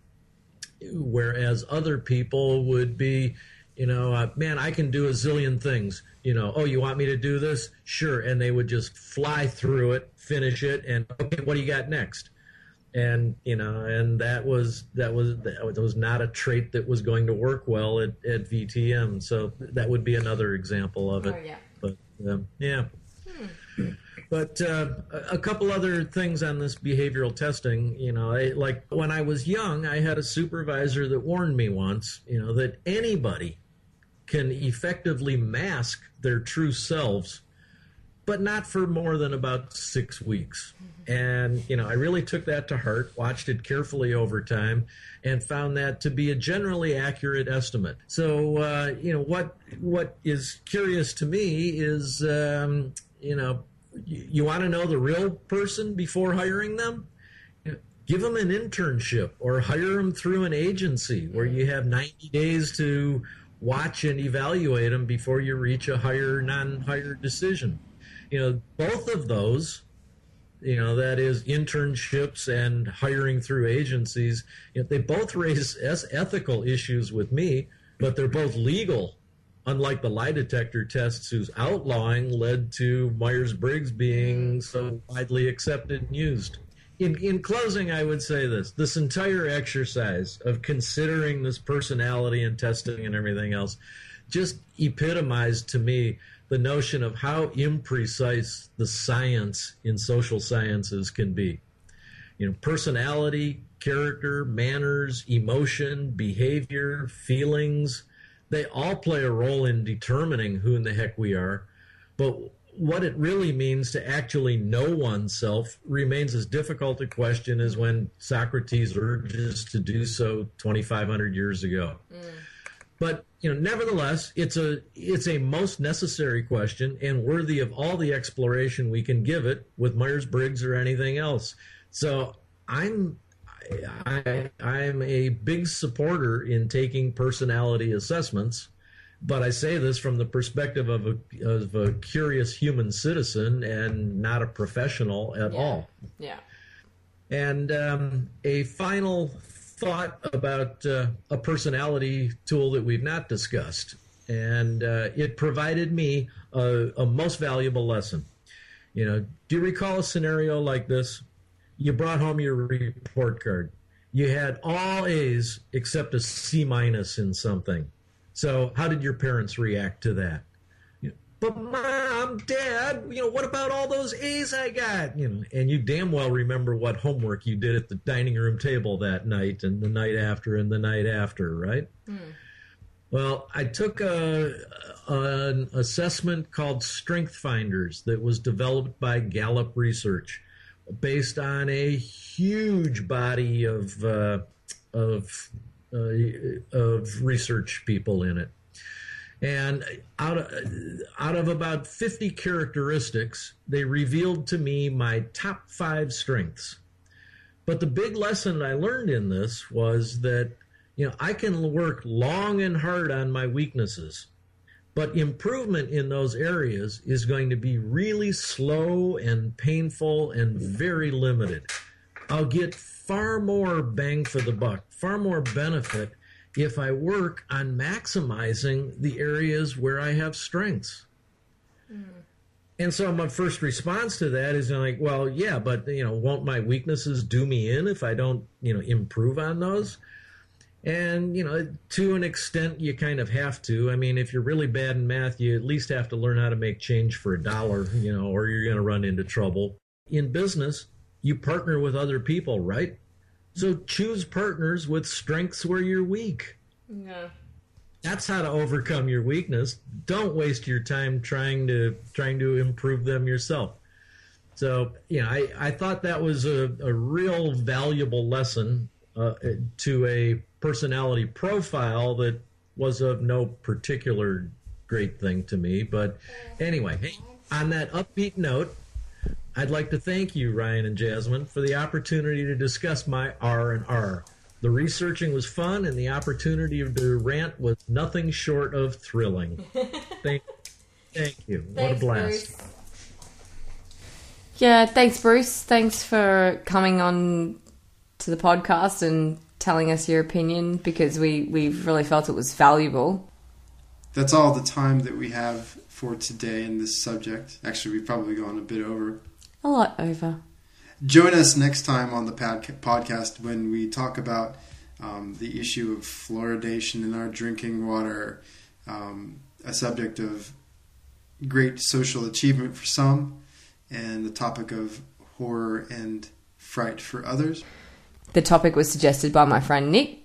Whereas other people would be, you know, uh, man, I can do a zillion things. You know, oh, you want me to do this? Sure. And they would just fly through it, finish it, and okay, what do you got next? And you know, and that was that was that was not a trait that was going to work well at, at VTM. So that would be another example of it. Oh, yeah. But um, yeah. But uh, a a couple other things on this behavioral testing, you know, I, like when I was young, I had a supervisor that warned me once, you know, that anybody can effectively mask their true selves, but not for more than about six weeks. And, you know, I really took that to heart, watched it carefully over time, and found that to be a generally accurate estimate. So, uh, you know, what what is curious to me is, um, you know, you, you want to know the real person before hiring them? give them an internship or hire them through an agency where you have 90 days to watch and evaluate them before you reach a higher non-hire decision. You know both of those you know that is internships and hiring through agencies you know, they both raise ethical issues with me but they're both legal. Unlike the lie detector tests whose outlawing led to myers-briggs being mm. so widely accepted and used in, in closing, I would say this: this entire exercise of considering this personality and testing and everything else, just epitomized to me the notion of how imprecise the science in social sciences can be. You know, personality, character, manners, emotion, behavior, feelings, they all play a role in determining who in the heck we are. But what it really means to actually know oneself remains as difficult a question as when Socrates urges to do so 2,500 years ago. But you know, nevertheless, it's a it's a most necessary question and worthy of all the exploration we can give it with Myers Briggs or anything else. So I'm I, I'm a big supporter in taking personality assessments but I say this from the perspective of a, of a curious human citizen and not a professional at all. Yeah. And um, a final thought about uh, a personality tool that we've not discussed. And uh, it provided me a, a most valuable lesson. You know, do you recall a scenario like this? You brought home your report card. You had all A's except a C minus in something. So, how did your parents react to that? You know, but mom, dad, you know, what about all those A's I got? You know, and you damn well remember what homework you did at the dining room table that night and the night after and the night after, right? Well, I took a, an assessment called Strength Finders that was developed by Gallup Research. based on a huge body of uh, of Uh, of research people in it. And out of, out of about 50 characteristics, they revealed to me my top five strengths. But the big lesson I learned in this was that, you know, I can work long and hard on my weaknesses, but improvement in those areas is going to be really slow and painful and very limited. I'll get far more bang for the buck, far more benefit if I work on maximizing the areas where I have strengths. Hmm. And so my first response to that is like, well, yeah, but you know, won't my weaknesses do me in if I don't, you know, improve on those? And you know, to an extent, you kind of have to. I mean, if you're really bad in math, you at least have to learn how to make change for a dollar, you know, or you're going to run into trouble. In business, you partner with other people, right? So choose partners with strengths where you're weak. Yeah. That's how to overcome your weakness. Don't waste your time trying to trying to improve them yourself. So, you know, I, I thought that was a, a real valuable lesson uh, to a personality profile that was of no particular great thing to me. But anyway, hey, on that upbeat note, I'd like to thank you, Ryan and Jasmine, for the opportunity to discuss my R and R. The researching was fun, and the opportunity to rant was nothing short of thrilling. *laughs* thank, thank you. what a blast! Bruce. Yeah, thanks, Bruce. Thanks for coming on to the podcast and telling us your opinion because we, we really felt it was valuable. That's all the time that we have for today in this subject. Actually, we've probably gone a bit over. A lot over. Join us next time on the podcast when we talk about um, the issue of fluoridation in our drinking water, um, a subject of great social achievement for some, and the topic of horror and fright for others. The topic was suggested by my friend Nick,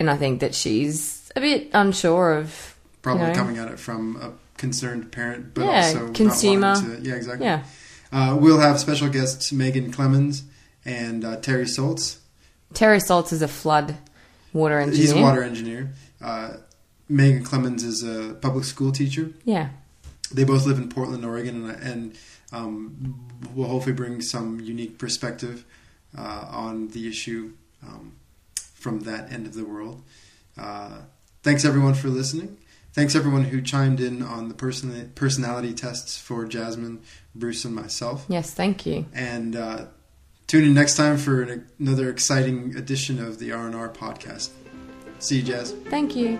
and I think that she's a bit unsure of. Probably you know, coming at it from a concerned parent, but Yeah, also consumer. to- yeah, exactly. Yeah. Uh, we'll have special guests Megan Clemens and uh, Terry Soltz. Terry Saltz is a flood water engineer. He's a water engineer. Uh, Megan Clemens is a public school teacher. Yeah. They both live in Portland, Oregon, and, and um, will hopefully bring some unique perspective uh, on the issue um, from that end of the world. Uh, thanks everyone for listening. Thanks everyone who chimed in on the person personality tests for Jasmine, Bruce, and myself. Yes, thank you. And uh, tune in next time for an, another exciting edition of the R and R podcast. See you, Jazz. Thank you.